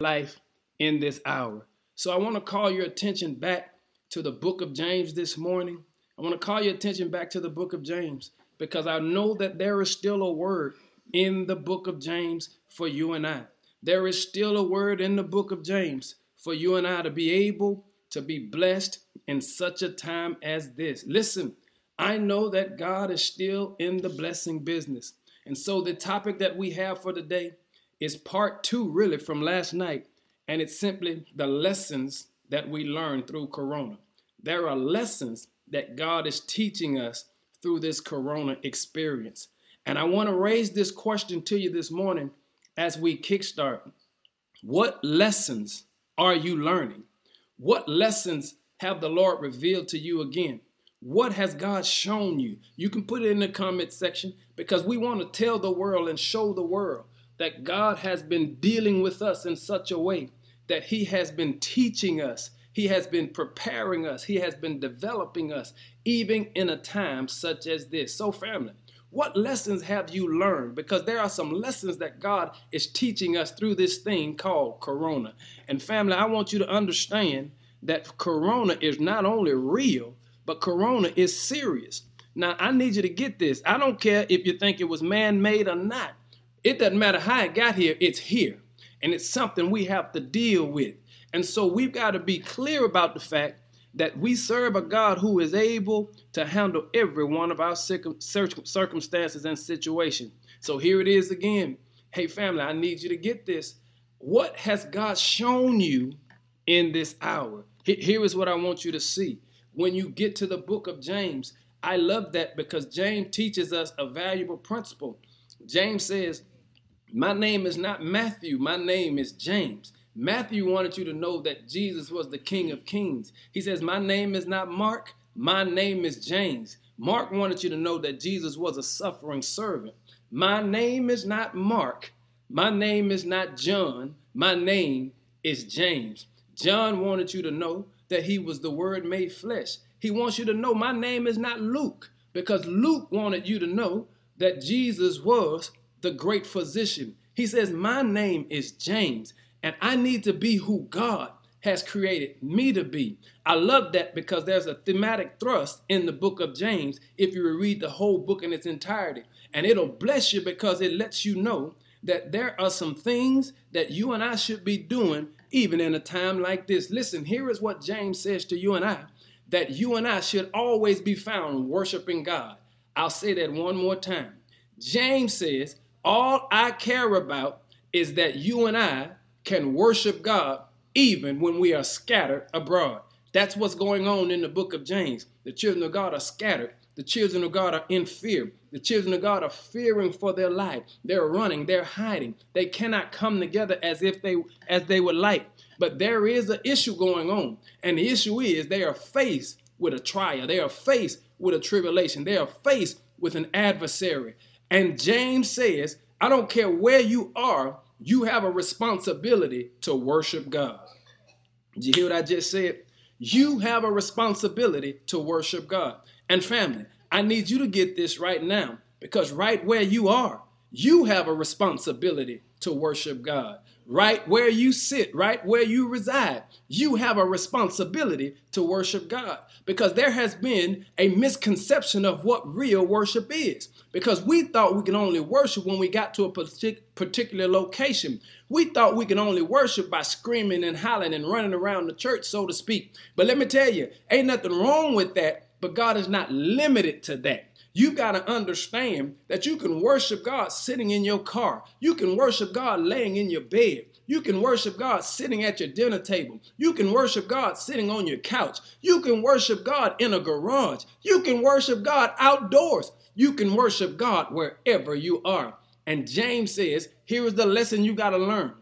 life in this hour. So I want to call your attention back to the book of James this morning. I want to call your attention back to the book of James because I know that there is still a word in the book of James for you and I. There is still a word in the book of James for you and I to be able to be blessed in such a time as this. Listen, I know that God is still in the blessing business. And so the topic that we have for today is part two, really, from last night. And it's simply the lessons that we learned through Corona. There are lessons that God is teaching us through this Corona experience. And I want to raise this question to you this morning as we kickstart. What lessons are you learning? What lessons have the Lord revealed to you again? What has God shown you? You can put it in the comment section because we want to tell the world and show the world that God has been dealing with us in such a way that He has been teaching us, He has been preparing us, He has been developing us, even in a time such as this. So, family, what lessons have you learned? Because there are some lessons that God is teaching us through this thing called Corona. And, family, I want you to understand that Corona is not only real, but Corona is serious. Now, I need you to get this. I don't care if you think it was man made or not. It doesn't matter how it got here, it's here. And it's something we have to deal with. And so we've got to be clear about the fact that we serve a God who is able to handle every one of our circumstances and situations. So here it is again. Hey, family, I need you to get this. What has God shown you in this hour? Here is what I want you to see. When you get to the book of James, I love that because James teaches us a valuable principle. James says, my name is not Matthew, my name is James. Matthew wanted you to know that Jesus was the King of Kings. He says, My name is not Mark, my name is James. Mark wanted you to know that Jesus was a suffering servant. My name is not Mark, my name is not John, my name is James. John wanted you to know that he was the Word made flesh. He wants you to know my name is not Luke, because Luke wanted you to know that Jesus was the great physician. He says, My name is James, and I need to be who God has created me to be. I love that because there's a thematic thrust in the book of James if you read the whole book in its entirety. And it'll bless you because it lets you know that there are some things that you and I should be doing even in a time like this. Listen, here is what James says to you and I that you and I should always be found worshiping God. I'll say that one more time. James says, all I care about is that you and I can worship God even when we are scattered abroad. That's what's going on in the book of James. The children of God are scattered. The children of God are in fear. The children of God are fearing for their life. They're running, they're hiding. They cannot come together as if they as they would like. But there is an issue going on. And the issue is they are faced with a trial. They are faced with a tribulation. They are faced with an adversary. And James says, I don't care where you are, you have a responsibility to worship God. Did you hear what I just said? You have a responsibility to worship God. And family, I need you to get this right now because right where you are, you have a responsibility to worship God right where you sit, right where you reside, you have a responsibility to worship God because there has been a misconception of what real worship is. Because we thought we could only worship when we got to a particular location. We thought we could only worship by screaming and hollering and running around the church, so to speak. But let me tell you, ain't nothing wrong with that, but God is not limited to that. You got to understand that you can worship God sitting in your car. You can worship God laying in your bed. You can worship God sitting at your dinner table. You can worship God sitting on your couch. You can worship God in a garage. You can worship God outdoors. You can worship God wherever you are. And James says, here is the lesson you got to learn.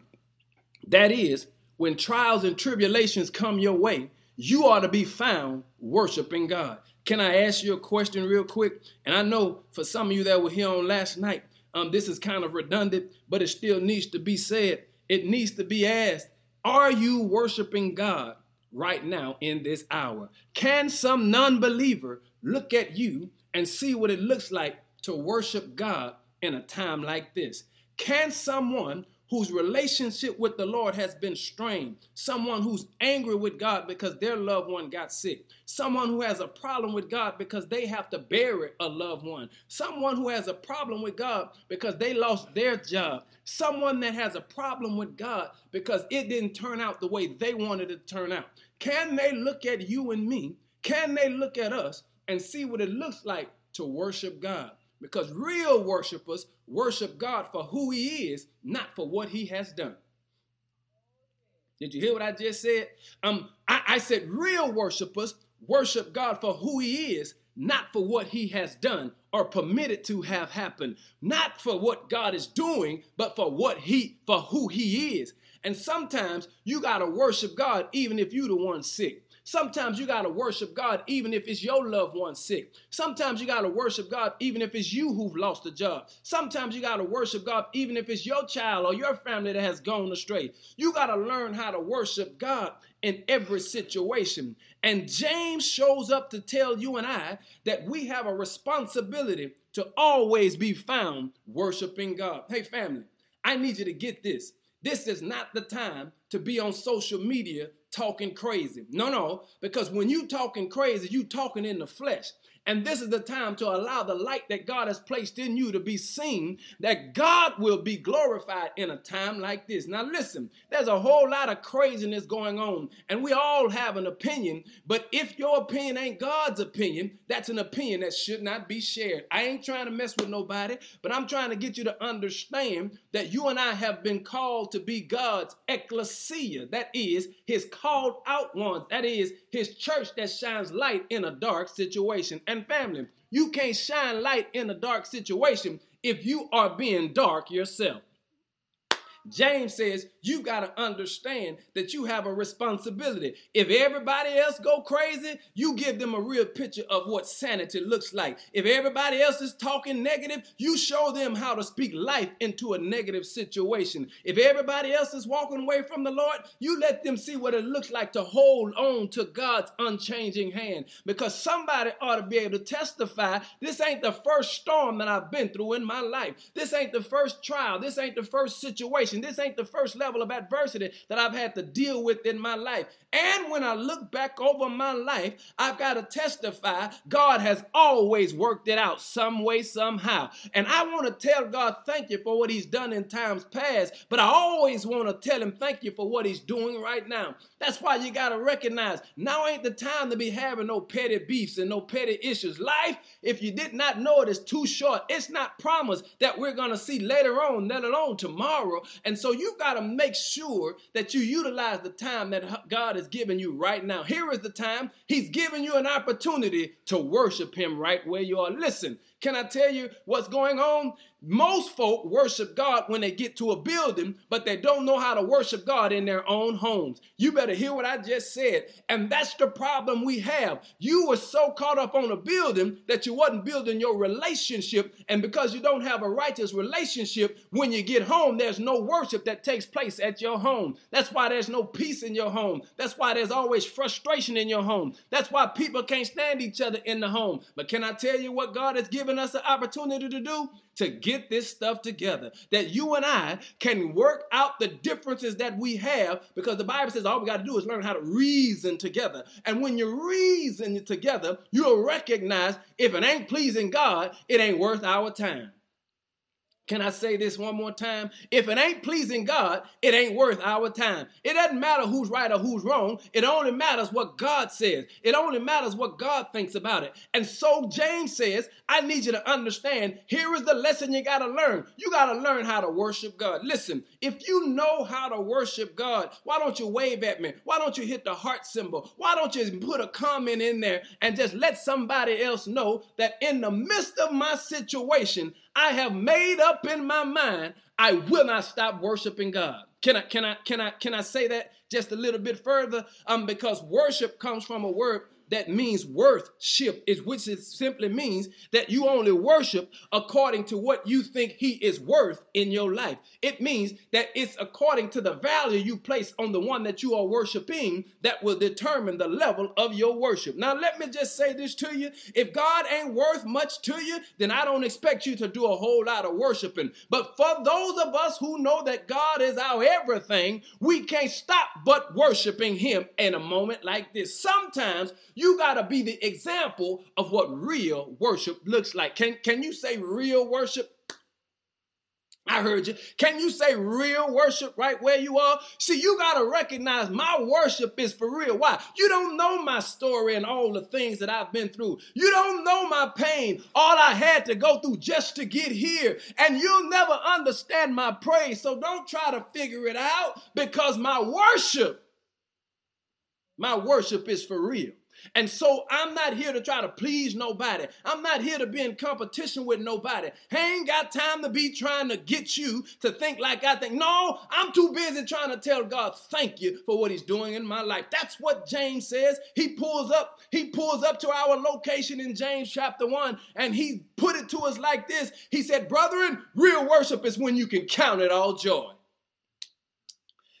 That is, when trials and tribulations come your way, you ought to be found worshiping God. Can I ask you a question real quick? And I know for some of you that were here on last night, um, this is kind of redundant, but it still needs to be said. It needs to be asked Are you worshiping God right now in this hour? Can some non believer look at you and see what it looks like to worship God in a time like this? Can someone whose relationship with the Lord has been strained, someone who's angry with God because their loved one got sick, someone who has a problem with God because they have to bury a loved one, someone who has a problem with God because they lost their job, someone that has a problem with God because it didn't turn out the way they wanted it to turn out. Can they look at you and me? Can they look at us and see what it looks like to worship God? Because real worshipers worship God for who He is, not for what He has done. Did you hear what I just said? Um, I, I said real worshipers worship God for who He is, not for what He has done or permitted to have happened. Not for what God is doing, but for what He for who He is. And sometimes you gotta worship God even if you the one sick. Sometimes you got to worship God even if it's your loved one sick. Sometimes you got to worship God even if it's you who've lost a job. Sometimes you got to worship God even if it's your child or your family that has gone astray. You got to learn how to worship God in every situation. And James shows up to tell you and I that we have a responsibility to always be found worshiping God. Hey, family, I need you to get this. This is not the time to be on social media talking crazy. No, no, because when you talking crazy, you talking in the flesh. And this is the time to allow the light that God has placed in you to be seen, that God will be glorified in a time like this. Now, listen, there's a whole lot of craziness going on, and we all have an opinion. But if your opinion ain't God's opinion, that's an opinion that should not be shared. I ain't trying to mess with nobody, but I'm trying to get you to understand that you and I have been called to be God's ecclesia. That is, his called out ones. That is, his church that shines light in a dark situation and family. You can't shine light in a dark situation if you are being dark yourself. James says you got to understand that you have a responsibility. If everybody else go crazy, you give them a real picture of what sanity looks like. If everybody else is talking negative, you show them how to speak life into a negative situation. If everybody else is walking away from the Lord, you let them see what it looks like to hold on to God's unchanging hand. Because somebody ought to be able to testify this ain't the first storm that I've been through in my life. This ain't the first trial. This ain't the first situation situation. This ain't the first level of adversity that I've had to deal with in my life. And when I look back over my life, I've got to testify God has always worked it out some way, somehow. And I want to tell God thank you for what He's done in times past, but I always want to tell Him thank you for what He's doing right now. That's why you got to recognize now ain't the time to be having no petty beefs and no petty issues. Life, if you did not know it, is too short. It's not promised that we're going to see later on, let alone tomorrow. And so you've got to make sure that you utilize the time that God is giving you right now. Here is the time. He's giving you an opportunity to worship Him right where you are. Listen, can I tell you what's going on? Most folk worship God when they get to a building, but they don't know how to worship God in their own homes. You better hear what I just said. And that's the problem we have. You were so caught up on a building that you wasn't building your relationship. And because you don't have a righteous relationship, when you get home, there's no worship that takes place at your home. That's why there's no peace in your home. That's why there's always frustration in your home. That's why people can't stand each other in the home. But can I tell you what God has given given us an opportunity to do to get this stuff together. That you and I can work out the differences that we have because the Bible says all we got to do is learn how to reason together. And when you reason together, you'll recognize if it ain't pleasing God, it ain't worth our time. Can I say this one more time? If it ain't pleasing God, it ain't worth our time. It doesn't matter who's right or who's wrong. It only matters what God says. It only matters what God thinks about it. And so James says, I need you to understand here is the lesson you got to learn. You got to learn how to worship God. Listen, if you know how to worship God, why don't you wave at me? Why don't you hit the heart symbol? Why don't you put a comment in there and just let somebody else know that in the midst of my situation, I have made up in my mind I will not stop worshiping God. Can I can I can I can I say that just a little bit further? Um because worship comes from a word that means worship, is which it simply means that you only worship according to what you think he is worth in your life. It means that it's according to the value you place on the one that you are worshiping that will determine the level of your worship. Now, let me just say this to you. If God ain't worth much to you, then I don't expect you to do a whole lot of worshiping. But for those of us who know that God is our everything, we can't stop but worshiping him in a moment like this. Sometimes you got to be the example of what real worship looks like. Can, can you say real worship? I heard you. Can you say real worship right where you are? See, you got to recognize my worship is for real. Why? You don't know my story and all the things that I've been through. You don't know my pain, all I had to go through just to get here. And you'll never understand my praise. So don't try to figure it out because my worship, my worship is for real. And so I'm not here to try to please nobody. I'm not here to be in competition with nobody. I ain't got time to be trying to get you to think like I think. No, I'm too busy trying to tell God thank you for what he's doing in my life. That's what James says. He pulls up, he pulls up to our location in James chapter 1 and he put it to us like this. He said, "Brethren, real worship is when you can count it all joy."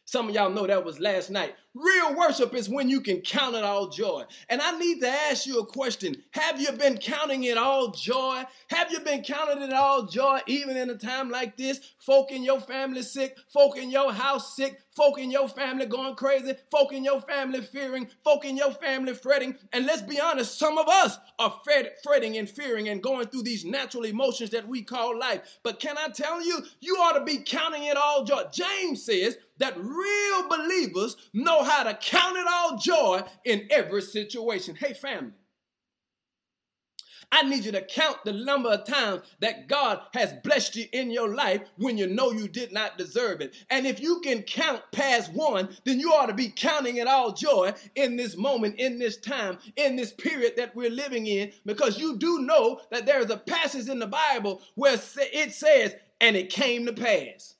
Some of y'all know that was last night. Real worship is when you can count it all joy. And I need to ask you a question. Have you been counting it all joy? Have you been counting it all joy even in a time like this? Folk in your family sick, folk in your house sick, folk in your family going crazy, folk in your family fearing, folk in your family fretting. And let's be honest, some of us are fretting and fearing and going through these natural emotions that we call life. But can I tell you, you ought to be counting it all joy. James says that real believers know how to count it all joy in every situation. Hey, family. I need you to count the number of times that God has blessed you in your life when you know you did not deserve it. And if you can count past one, then you ought to be counting it all joy in this moment, in this time, in this period that we're living in, because you do know that there is a passage in the Bible where it says, and it came to pass.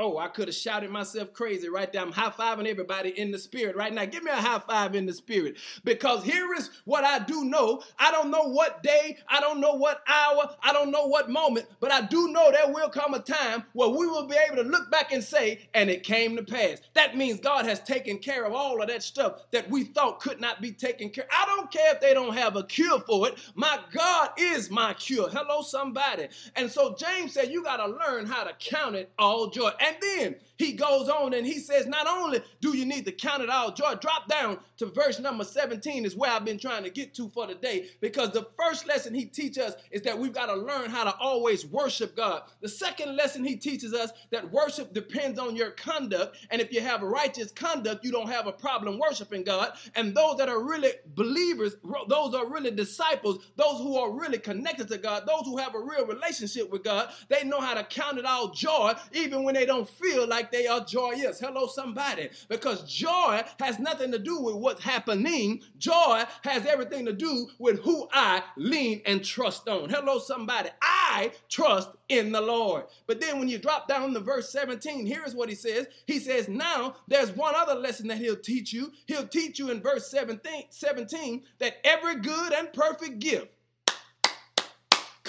Oh, I could have shouted myself crazy right there. I'm high fiving everybody in the spirit right now. Give me a high five in the spirit. Because here is what I do know. I don't know what day, I don't know what hour, I don't know what moment, but I do know there will come a time where we will be able to look back and say, and it came to pass. That means God has taken care of all of that stuff that we thought could not be taken care I don't care if they don't have a cure for it. My God is my cure. Hello, somebody. And so James said, You got to learn how to count it all joy. And then he goes on and he says, Not only do you need to count it all joy, drop down to verse number 17 is where I've been trying to get to for the day. Because the first lesson he teaches us is that we've got to learn how to always worship God. The second lesson he teaches us that worship depends on your conduct. And if you have righteous conduct, you don't have a problem worshiping God. And those that are really believers, those are really disciples, those who are really connected to God, those who have a real relationship with God, they know how to count it all joy, even when they don't feel like they are joyous. Hello, somebody. Because joy has nothing to do with what's happening. Joy has everything to do with who I lean and trust on. Hello, somebody. I trust in the Lord. But then when you drop down to verse 17, here's what he says. He says, Now there's one other lesson that he'll teach you. He'll teach you in verse 17, 17 that every good and perfect gift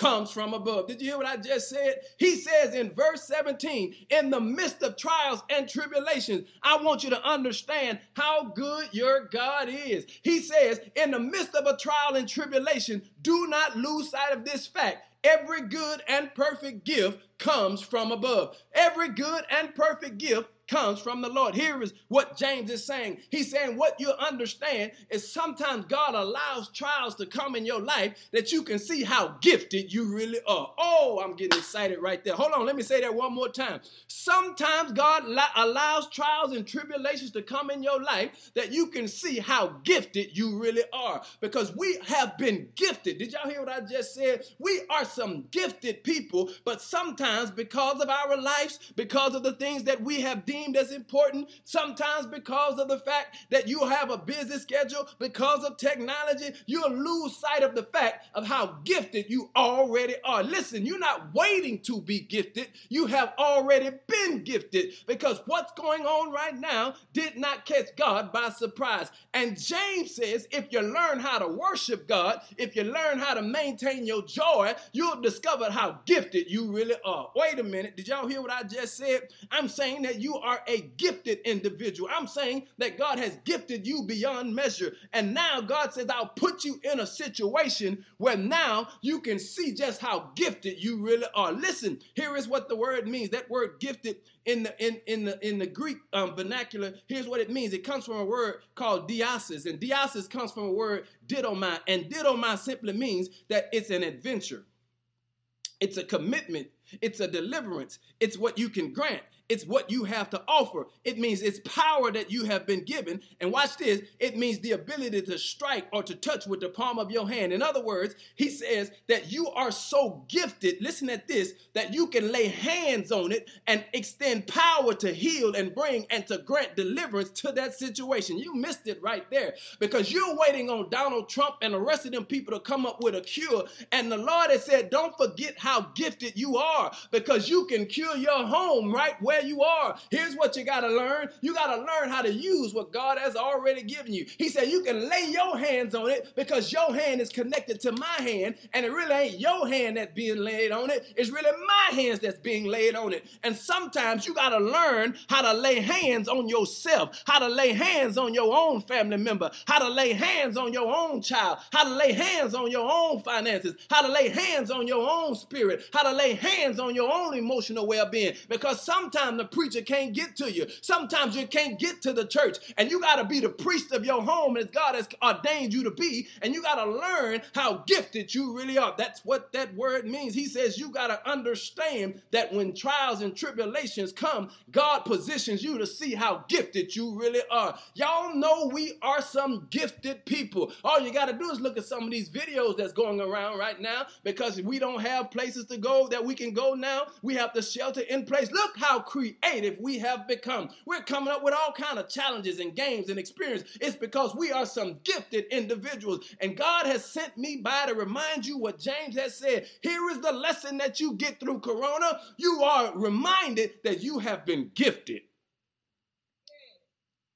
comes from above. Did you hear what I just said? He says in verse 17, in the midst of trials and tribulations, I want you to understand how good your God is. He says, in the midst of a trial and tribulation, do not lose sight of this fact. Every good and perfect gift comes from above. Every good and perfect gift comes from the Lord. Here is what James is saying. He's saying what you understand is sometimes God allows trials to come in your life that you can see how gifted you really are. Oh, I'm getting excited right there. Hold on, let me say that one more time. Sometimes God allows trials and tribulations to come in your life that you can see how gifted you really are because we have been gifted. Did y'all hear what I just said? We are some gifted people, but sometimes because of our lives, because of the things that we have deemed deemed as important, sometimes because of the fact that you have a busy schedule, because of technology, you'll lose sight of the fact of how gifted you already are. Listen, you're not waiting to be gifted, you have already been gifted because what's going on right now did not catch God by surprise. And James says if you learn how to worship God, if you learn how to maintain your joy, you'll discover how gifted you really are. Wait a minute, did y'all hear what I just said? I'm saying that you are a gifted individual. I'm saying that God has gifted you beyond measure. And now God says, I'll put you in a situation where now you can see just how gifted you really are. Listen, here is what the word means. That word gifted in the in, in the in the Greek um, vernacular, here's what it means. It comes from a word called diasis, and diasis comes from a word didomai, and didomai simply means that it's an adventure. It's a commitment. It's a deliverance. It's what you can grant. It's what you have to offer. It means it's power that you have been given. And watch this it means the ability to strike or to touch with the palm of your hand. In other words, he says that you are so gifted, listen at this, that you can lay hands on it and extend power to heal and bring and to grant deliverance to that situation. You missed it right there because you're waiting on Donald Trump and the rest of them people to come up with a cure. And the Lord has said, don't forget how gifted you are because you can cure your home right where you are. Here's what you got to learn. You got to learn how to use what God has already given you. He said you can lay your hands on it because your hand is connected to my hand, and it really ain't your hand that's being laid on it. It's really my hands that's being laid on it. And sometimes you got to learn how to lay hands on yourself, how to lay hands on your own family member, how to lay hands on your own child, how to lay hands on your own finances, how to lay hands on your own spirit, how to lay hands on your own emotional well being. Because sometimes Sometimes the preacher can't get to you. Sometimes you can't get to the church. And you got to be the priest of your home as God has ordained you to be. And you got to learn how gifted you really are. That's what that word means. He says you got to understand that when trials and tribulations come, God positions you to see how gifted you really are. Y'all know we are some gifted people. All you got to do is look at some of these videos that's going around right now because we don't have places to go that we can go now. We have to shelter in place. Look how creative we have become. We're coming up with all kind of challenges and games and experience. It's because we are some gifted individuals. And God has sent me by to remind you what James has said. Here is the lesson that you get through Corona. You are reminded that you have been gifted.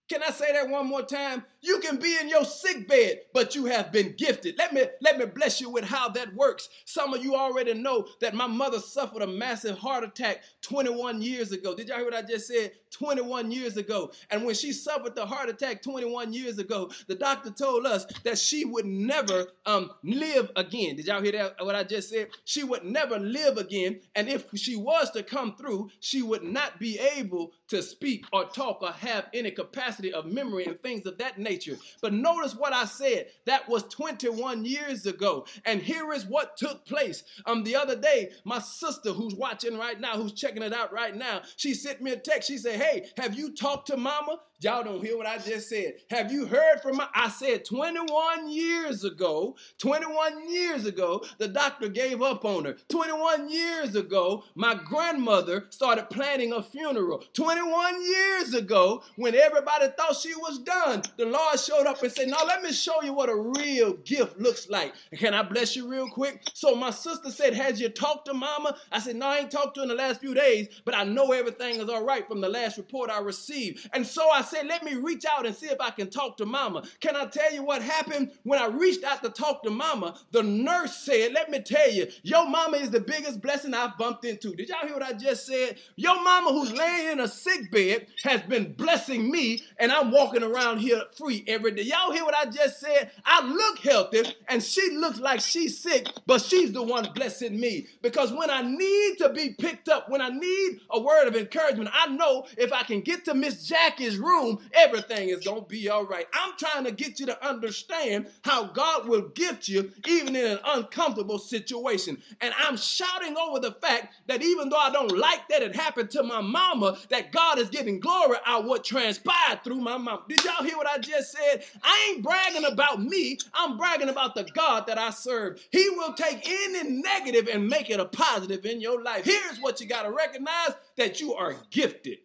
Can I say that one more time? You can be in your sick bed, but you have been gifted. Let me let me bless you with how that works. Some of you already know that my mother suffered a massive heart attack 21 years ago. Did y'all hear what I just said? 21 years ago. And when she suffered the heart attack 21 years ago, the doctor told us that she would never um, live again. Did y'all hear that? What I just said? She would never live again. And if she was to come through, she would not be able to speak or talk or have any capacity of memory and things of that nature nature. But notice what I said. That was 21 years ago. And here is what took place. Um, the other day, my sister who's watching right now, who's checking it out right now, she sent me a text. She said, Hey, have you talked to mama? Y'all don't hear what I just said. Have you heard from my? I said 21 years ago, 21 years ago, the doctor gave up on her. 21 years ago, my grandmother started planning a funeral. 21 years ago, when everybody thought she was done, the Lord showed up and said, Now let me show you what a real gift looks like. Can I bless you real quick? So my sister said, Has you talked to mama? I said, No, I ain't talked to her in the last few days, but I know everything is all right from the last report I received. And so I said, let me reach out and see if I can talk to mama. Can I tell you what happened? When I reached out to talk to mama, the nurse said, let me tell you, your mama is the biggest blessing I've bumped into. Did y'all hear what I just said? Your mama who's laying in a sick bed has been blessing me and I'm walking around here free every day. Y'all hear what I just said? I look healthy and she looks like she's sick, but she's the one blessing me. Because when I need to be picked up, when I need a word of encouragement, I know if I can get to Miss Jackie's room, room, everything is going to be all right. I'm trying to get you to understand how God will gift you even in an uncomfortable situation. And I'm shouting over the fact that even though I don't like that it happened to my mama, that God is getting glory out what transpired through my mom. Did y'all hear what I just said? I ain't bragging about me. I'm bragging about the God that I serve. He will take any negative and make it a positive in your life. Here's what you got to recognize that you are gifted.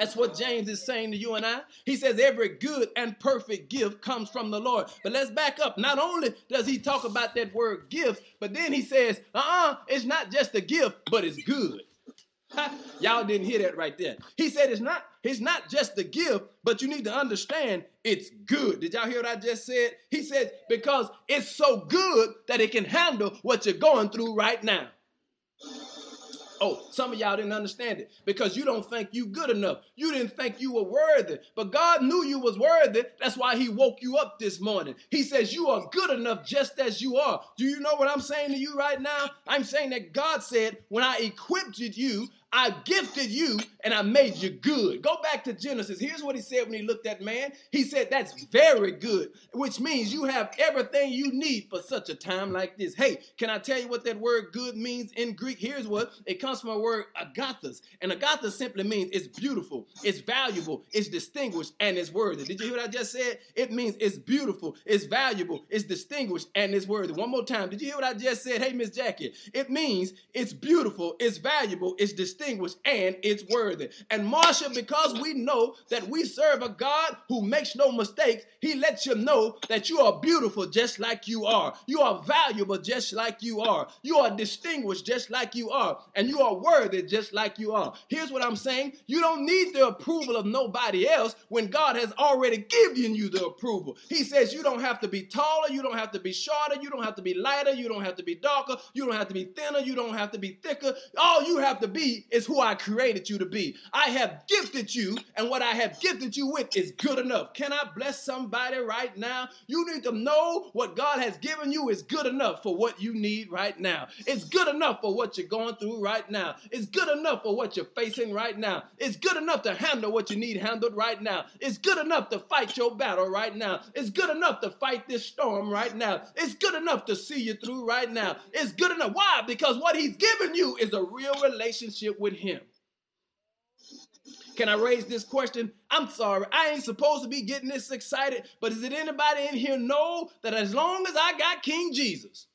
That's what James is saying to you and I. He says every good and perfect gift comes from the Lord. But let's back up. Not only does he talk about that word gift, but then he says, uh-uh, it's not just a gift, but it's good. Y'all didn't hear that right there. He said it's not it's not just the gift, but you need to understand it's good. Did y'all hear what I just said? He said because it's so good that it can handle what you're going through right now. Oh, some of y'all didn't understand it because you don't think you good enough. You didn't think you were worthy. But God knew you was worthy. That's why he woke you up this morning. He says you are good enough just as you are. Do you know what I'm saying to you right now? I'm saying that God said, when I equipped you, I gifted you and I made you good. Go back to Genesis. Here's what he said when he looked at man. He said, That's very good, which means you have everything you need for such a time like this. Hey, can I tell you what that word good means in Greek? Here's what it comes from a word agathos. And agathos simply means it's beautiful, it's valuable, it's distinguished, and it's worthy. Did you hear what I just said? It means it's beautiful, it's valuable, it's distinguished, and it's worthy. One more time. Did you hear what I just said? Hey, Miss Jackie. It means it's beautiful, it's valuable, it's distinguished distinguished and it's worthy. And Marsha, because we know that we serve a God who makes no mistakes, he lets you know that you are beautiful just like you are. You are valuable just like you are. You are distinguished just like you are. And you are worthy just like you are. Here's what I'm saying. You don't need the approval of nobody else when God has already given you the approval. He says you don't have to be taller, you don't have to be shorter, you don't have to be lighter, you don't have to be darker, you don't have to be thinner, you don't have to be thicker. All you have to be is who I created you to be. I have gifted you, and what I have gifted you with is good enough. Can I bless somebody right now? You need to know what God has given you is good enough for what you need right now. It's good enough for what you're going through right now. It's good enough for what you're facing right now. It's good enough to handle what you need handled right now. It's good enough to fight your battle right now. It's good enough to fight this storm right now. It's good enough to see you through right now. It's good enough. Why? Because what He's given you is a real relationship with Him. Can I raise this question? I'm sorry, I ain't supposed to be getting this excited, but is it anybody in here know that as long as I got King Jesus,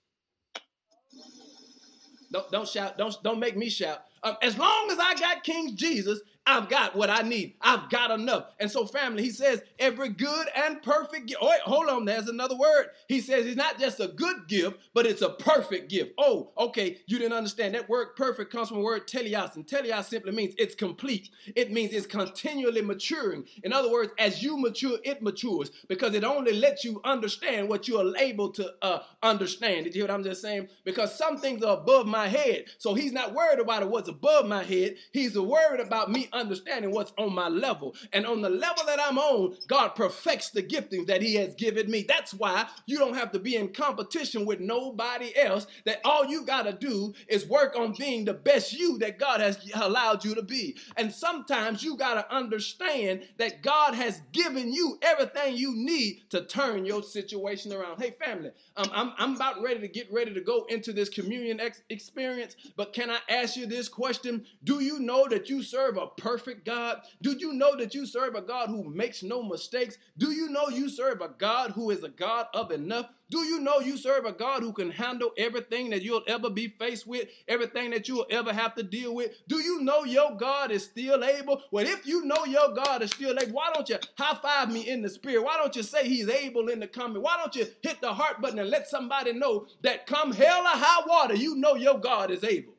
don't, don't shout, don't, don't make me shout. Um, as long as I got King Jesus, I've got what I need. I've got enough. And so, family, he says, every good and perfect gift. Oh, hold on, there's another word. He says it's not just a good gift, but it's a perfect gift. Oh, okay, you didn't understand. That word perfect comes from the word teleios, and teleios simply means it's complete. It means it's continually maturing. In other words, as you mature, it matures because it only lets you understand what you are able to uh, understand. Did you hear what I'm just saying? Because some things are above my head. So he's not worried about what's above my head. He's worried about me understanding what's on my level. And on the level that I'm on, God perfects the giftings that He has given me. That's why you don't have to be in competition with nobody else. That all you got to do is work on being the best you that God has allowed you to be. And sometimes you got to understand that God has given you everything you need to turn your situation around. Hey, family, um, I'm, I'm about ready to get ready to go into this communion ex- experience, but can I ask you this question? Do you know that you serve a perfect God? Do you know that you serve a God who makes no mistakes? Do you know you serve a God who is a God of enough? Do you know you serve a God who can handle everything that you'll ever be faced with, everything that you'll ever have to deal with? Do you know your God is still able? Well, if you know your God is still able, why don't you high five me in the spirit? Why don't you say he's able in the coming? Why don't you hit the heart button and let somebody know that come hell or high water, you know your God is able?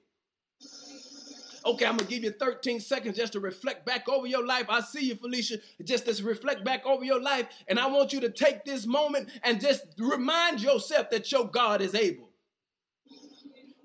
Okay, I'm gonna give you 13 seconds just to reflect back over your life. I see you, Felicia, just to reflect back over your life. And I want you to take this moment and just remind yourself that your God is able.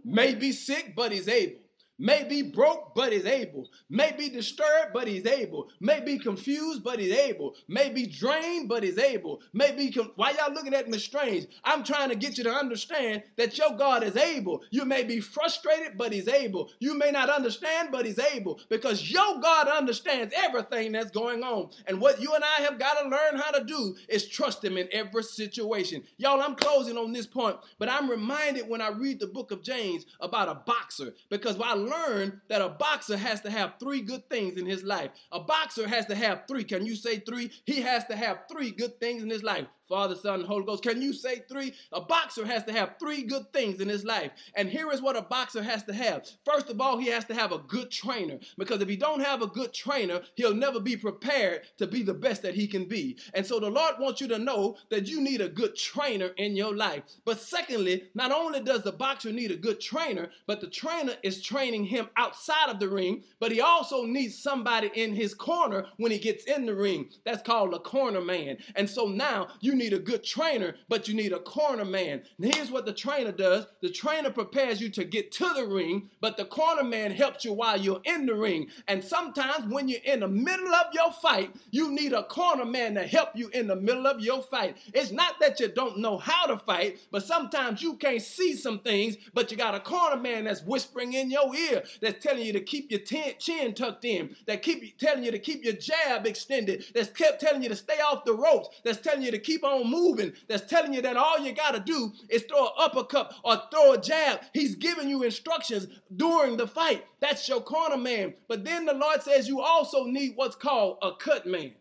May be sick, but he's able may be broke, but is able, may be disturbed, but he's able, may be confused, but he's able, may be drained, but he's able, may be, com- why y'all looking at me strange? I'm trying to get you to understand that your God is able. You may be frustrated, but he's able. You may not understand, but he's able because your God understands everything that's going on. And what you and I have got to learn how to do is trust him in every situation. Y'all, I'm closing on this point, but I'm reminded when I read the book of James about a boxer because while learned that a boxer has to have three good things in his life. A boxer has to have three. Can you say three? He has to have three good things in his life. Father, Son, and Holy Ghost. Can you say three? A boxer has to have three good things in his life. And here is what a boxer has to have. First of all, he has to have a good trainer. Because if he don't have a good trainer, he'll never be prepared to be the best that he can be. And so the Lord wants you to know that you need a good trainer in your life. But secondly, not only does the boxer need a good trainer, but the trainer is training him outside of the ring, but he also needs somebody in his corner when he gets in the ring. That's called a corner man. And so now you need a good trainer, but you need a corner man. And here's what the trainer does the trainer prepares you to get to the ring, but the corner man helps you while you're in the ring. And sometimes when you're in the middle of your fight, you need a corner man to help you in the middle of your fight. It's not that you don't know how to fight, but sometimes you can't see some things, but you got a corner man that's whispering in your ear, that's telling you to keep your t- chin tucked in, that keep telling you to keep your jab extended, that's kept telling you to stay off the ropes, that's telling you to keep on on moving that's telling you that all you got to do is throw an uppercut or throw a jab. He's giving you instructions during the fight. That's your corner man. But then the Lord says you also need what's called a cut man.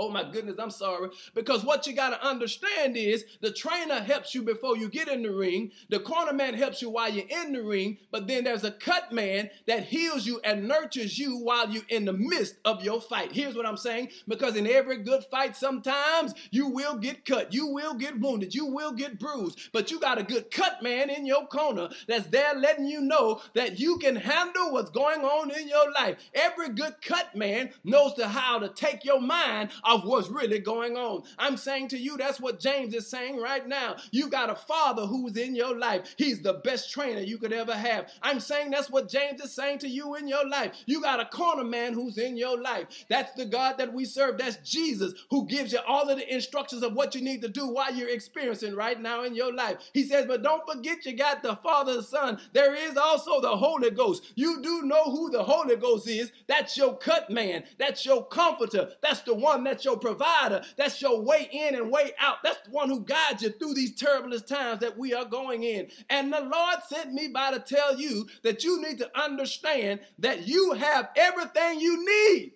Oh my goodness, I'm sorry. Because what you got to understand is the trainer helps you before you get in the ring. The corner man helps you while you're in the ring. But then there's a cut man that heals you and nurtures you while you're in the midst of your fight. Here's what I'm saying. Because in every good fight, sometimes you will get cut. You will get wounded. You will get bruised. But you got a good cut man in your corner that's there letting you know that you can handle what's going on in your life. Every good cut man knows to how to take your mind of what's really going on. I'm saying to you, that's what James is saying right now. You got a father who's in your life. He's the best trainer you could ever have. I'm saying that's what James is saying to you in your life. You got a corner man who's in your life. That's the God that we serve. That's Jesus who gives you all of the instructions of what you need to do while you're experiencing right now in your life. He says, but don't forget you got the Father, the Son. There is also the Holy Ghost. You do know who the Holy Ghost is. That's your cut man. That's your comforter. That's the one that's your provider. That's your way in and way out. That's the one who guides you through these turbulent times that we are going in. And the Lord sent me by to tell you that you need to understand that you have everything you need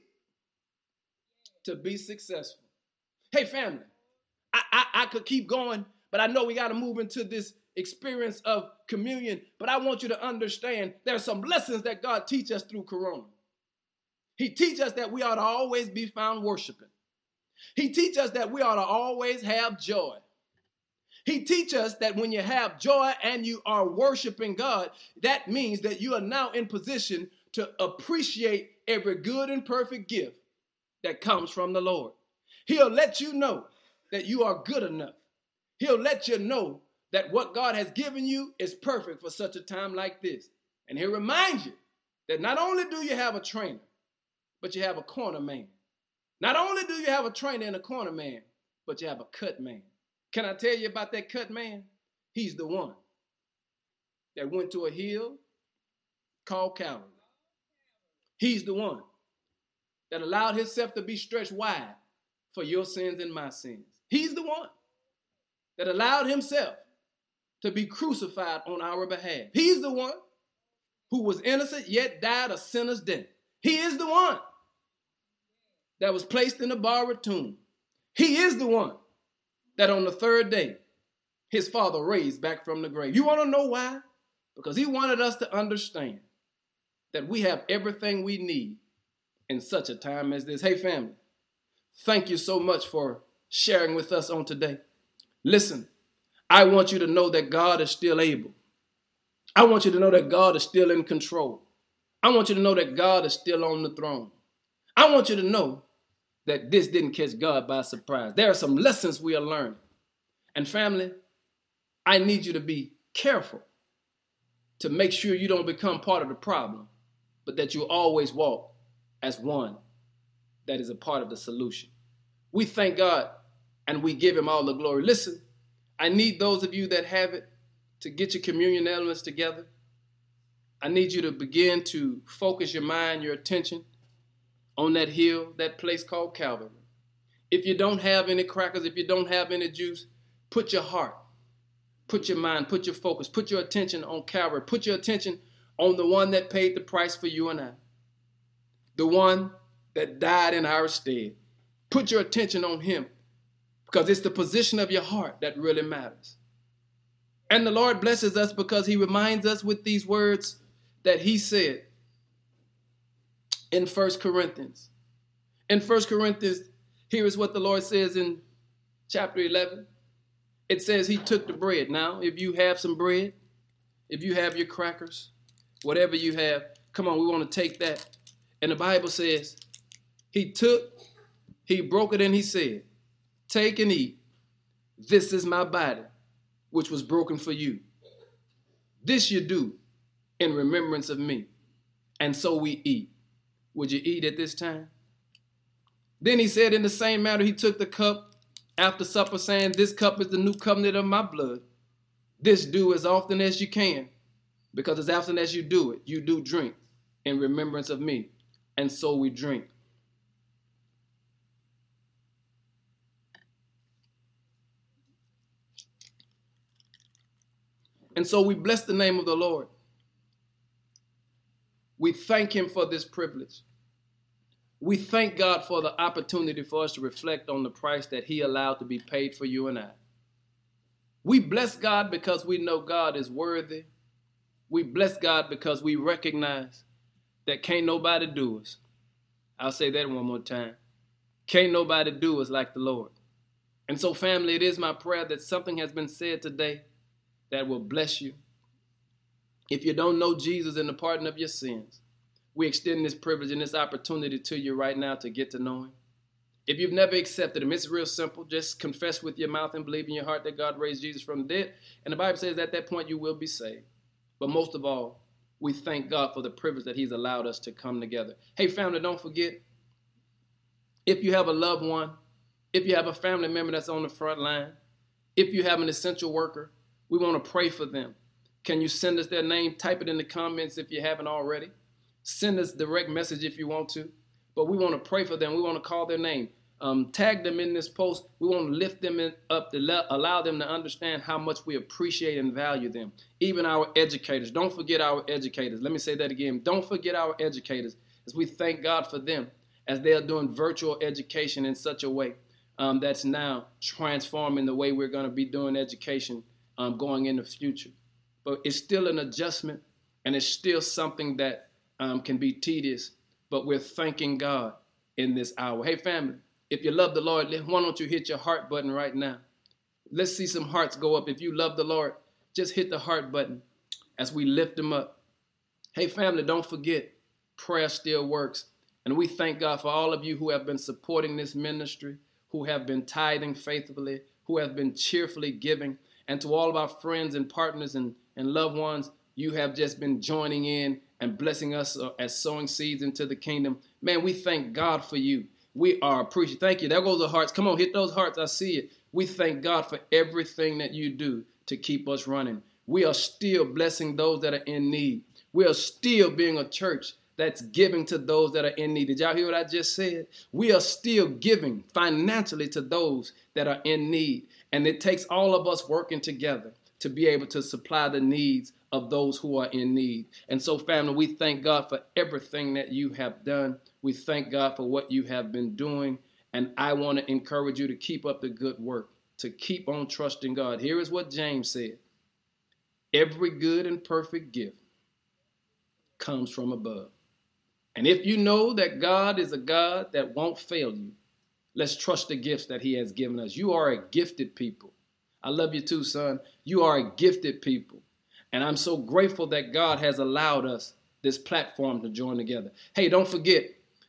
to be successful. Hey, family, I, I, I could keep going, but I know we got to move into this experience of communion. But I want you to understand there's some lessons that God teach us through Corona. He teach us that we ought to always be found worshiping. He teach us that we ought to always have joy. He teach us that when you have joy and you are worshiping God, that means that you are now in position to appreciate every good and perfect gift that comes from the Lord. He'll let you know that you are good enough. He'll let you know that what God has given you is perfect for such a time like this. And he'll remind you that not only do you have a trainer, but you have a corner man. Not only do you have a trainer and a corner man, but you have a cut man. Can I tell you about that cut man? He's the one that went to a hill called Calvary. He's the one that allowed himself to be stretched wide for your sins and my sins. He's the one that allowed himself to be crucified on our behalf. He's the one who was innocent yet died a sinner's death. He is the one that was placed in a borrowed tomb. He is the one that on the third day his father raised back from the grave. You want to know why? Because he wanted us to understand that we have everything we need in such a time as this. Hey, family, thank you so much for sharing with us on today. Listen, I want you to know that God is still able. I want you to know that God is still in control. I want you to know that God is still on the throne. I want you to know that this didn't catch God by surprise. There are some lessons we are learning. And family, I need you to be careful to make sure you don't become part of the problem, but that you always walk as one that is a part of the solution. We thank God and we give him all the glory. Listen, I need those of you that have it to get your communion elements together. I need you to begin to focus your mind, your attention on that hill, that place called Calvary. If you don't have any crackers, if you don't have any juice, put your heart, put your mind, put your focus, put your attention on Calvary, put your attention on the one that paid the price for you and I, the one that died in our stead. Put your attention on him because it's the position of your heart that really matters. And the Lord blesses us because he reminds us with these words that he said in First Corinthians. In First Corinthians, here is what the Lord says in chapter 11. It says he took the bread. Now, if you have some bread, if you have your crackers, whatever you have, come on, we want to take that. And the Bible says he took, he broke it, and he said, Take and eat. This is my body, which was broken for you. This you do in remembrance of me. And so we eat. Would you eat at this time? Then he said, In the same manner, he took the cup after supper, saying, This cup is the new covenant of my blood. This do as often as you can, because as often as you do it, you do drink in remembrance of me. And so we drink. And so we bless the name of the Lord. We thank Him for this privilege. We thank God for the opportunity for us to reflect on the price that He allowed to be paid for you and I. We bless God because we know God is worthy. We bless God because we recognize that can't nobody do us. I'll say that one more time. Can't nobody do us like the Lord. And so, family, it is my prayer that something has been said today that will bless you. If you don't know Jesus and the pardon of your sins, we extend this privilege and this opportunity to you right now to get to know Him. If you've never accepted Him, it's real simple. Just confess with your mouth and believe in your heart that God raised Jesus from the dead. And the Bible says at that point you will be saved. But most of all, we thank God for the privilege that He's allowed us to come together. Hey, family, don't forget if you have a loved one, if you have a family member that's on the front line, if you have an essential worker, we want to pray for them. Can you send us their name? Type it in the comments if you haven't already. Send us direct message if you want to. But we want to pray for them. We want to call their name. Um, tag them in this post. We want to lift them up to le- allow them to understand how much we appreciate and value them. Even our educators. Don't forget our educators. Let me say that again. Don't forget our educators as we thank God for them as they are doing virtual education in such a way um, that's now transforming the way we're going to be doing education um, going in the future. But it's still an adjustment and it's still something that um, can be tedious, but we're thanking God in this hour. Hey, family, if you love the Lord, why don't you hit your heart button right now? Let's see some hearts go up. If you love the Lord, just hit the heart button as we lift them up. Hey, family, don't forget, prayer still works. And we thank God for all of you who have been supporting this ministry, who have been tithing faithfully, who have been cheerfully giving. And to all of our friends and partners and, and loved ones, you have just been joining in and blessing us uh, as sowing seeds into the kingdom. Man, we thank God for you. We are appreciative. Thank you. There goes the hearts. Come on, hit those hearts. I see it. We thank God for everything that you do to keep us running. We are still blessing those that are in need. We are still being a church that's giving to those that are in need. Did y'all hear what I just said? We are still giving financially to those that are in need. And it takes all of us working together to be able to supply the needs of those who are in need. And so, family, we thank God for everything that you have done. We thank God for what you have been doing. And I want to encourage you to keep up the good work, to keep on trusting God. Here is what James said Every good and perfect gift comes from above. And if you know that God is a God that won't fail you, let's trust the gifts that He has given us. You are a gifted people. I love you too, son. You are a gifted people. And I'm so grateful that God has allowed us this platform to join together. Hey, don't forget,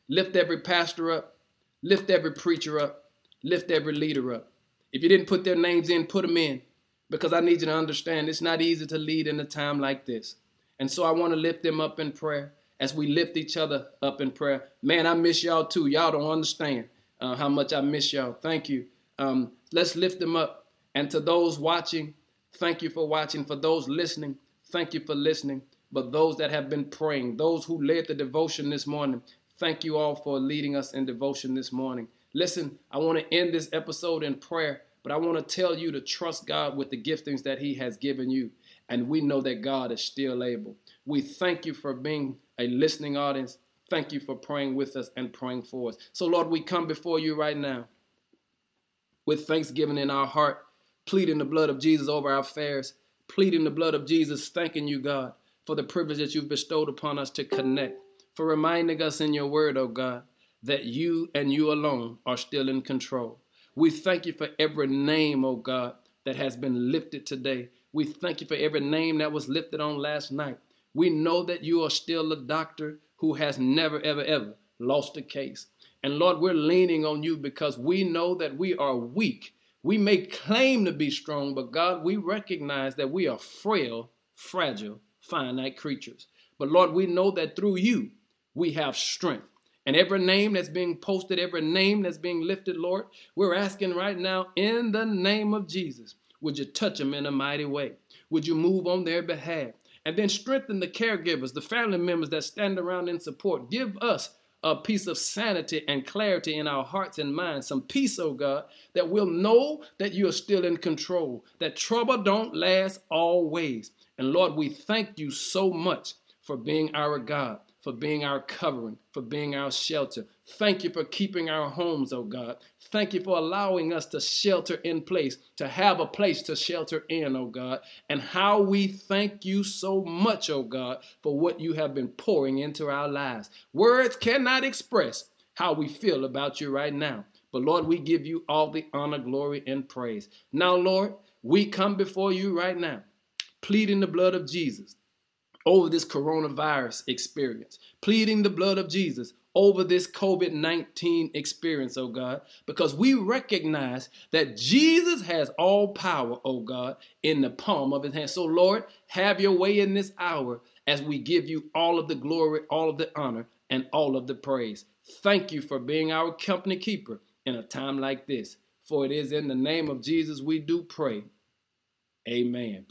lift every pastor up, lift every preacher up, lift every leader up. If you didn't put their names in, put them in because I need you to understand it's not easy to lead in a time like this. And so I want to lift them up in prayer as we lift each other up in prayer. Man, I miss y'all too. Y'all don't understand uh, how much I miss y'all. Thank you. Um, let's lift them up. And to those watching, thank you for watching. For those listening, thank you for listening. But those that have been praying, those who led the devotion this morning, thank you all for leading us in devotion this morning. Listen, I want to end this episode in prayer, but I want to tell you to trust God with the giftings that He has given you. And we know that God is still able. We thank you for being a listening audience. Thank you for praying with us and praying for us. So, Lord, we come before you right now with thanksgiving in our heart, pleading the blood of Jesus over our affairs, pleading the blood of Jesus, thanking you, God, for the privilege that you've bestowed upon us to connect, for reminding us in your word, oh God, that you and you alone are still in control. We thank you for every name, oh God, that has been lifted today. We thank you for every name that was lifted on last night. We know that you are still a doctor who has never, ever, ever lost a case. And Lord, we're leaning on you because we know that we are weak. We may claim to be strong, but God, we recognize that we are frail, fragile, finite creatures. But Lord, we know that through you, we have strength. And every name that's being posted, every name that's being lifted, Lord, we're asking right now in the name of Jesus, would you touch them in a mighty way? Would you move on their behalf? And then strengthen the caregivers, the family members that stand around in support. Give us a piece of sanity and clarity in our hearts and minds, some peace, oh God, that we'll know that you are still in control, that trouble don't last always. And Lord, we thank you so much for being our God for being our covering, for being our shelter. Thank you for keeping our homes, oh God. Thank you for allowing us to shelter in place, to have a place to shelter in, oh God. And how we thank you so much, oh God, for what you have been pouring into our lives. Words cannot express how we feel about you right now. But Lord, we give you all the honor, glory, and praise. Now, Lord, we come before you right now, pleading the blood of Jesus over this coronavirus experience, pleading the blood of Jesus over this COVID 19 experience, oh God, because we recognize that Jesus has all power, oh God, in the palm of his hand. So, Lord, have your way in this hour as we give you all of the glory, all of the honor, and all of the praise. Thank you for being our company keeper in a time like this. For it is in the name of Jesus we do pray. Amen.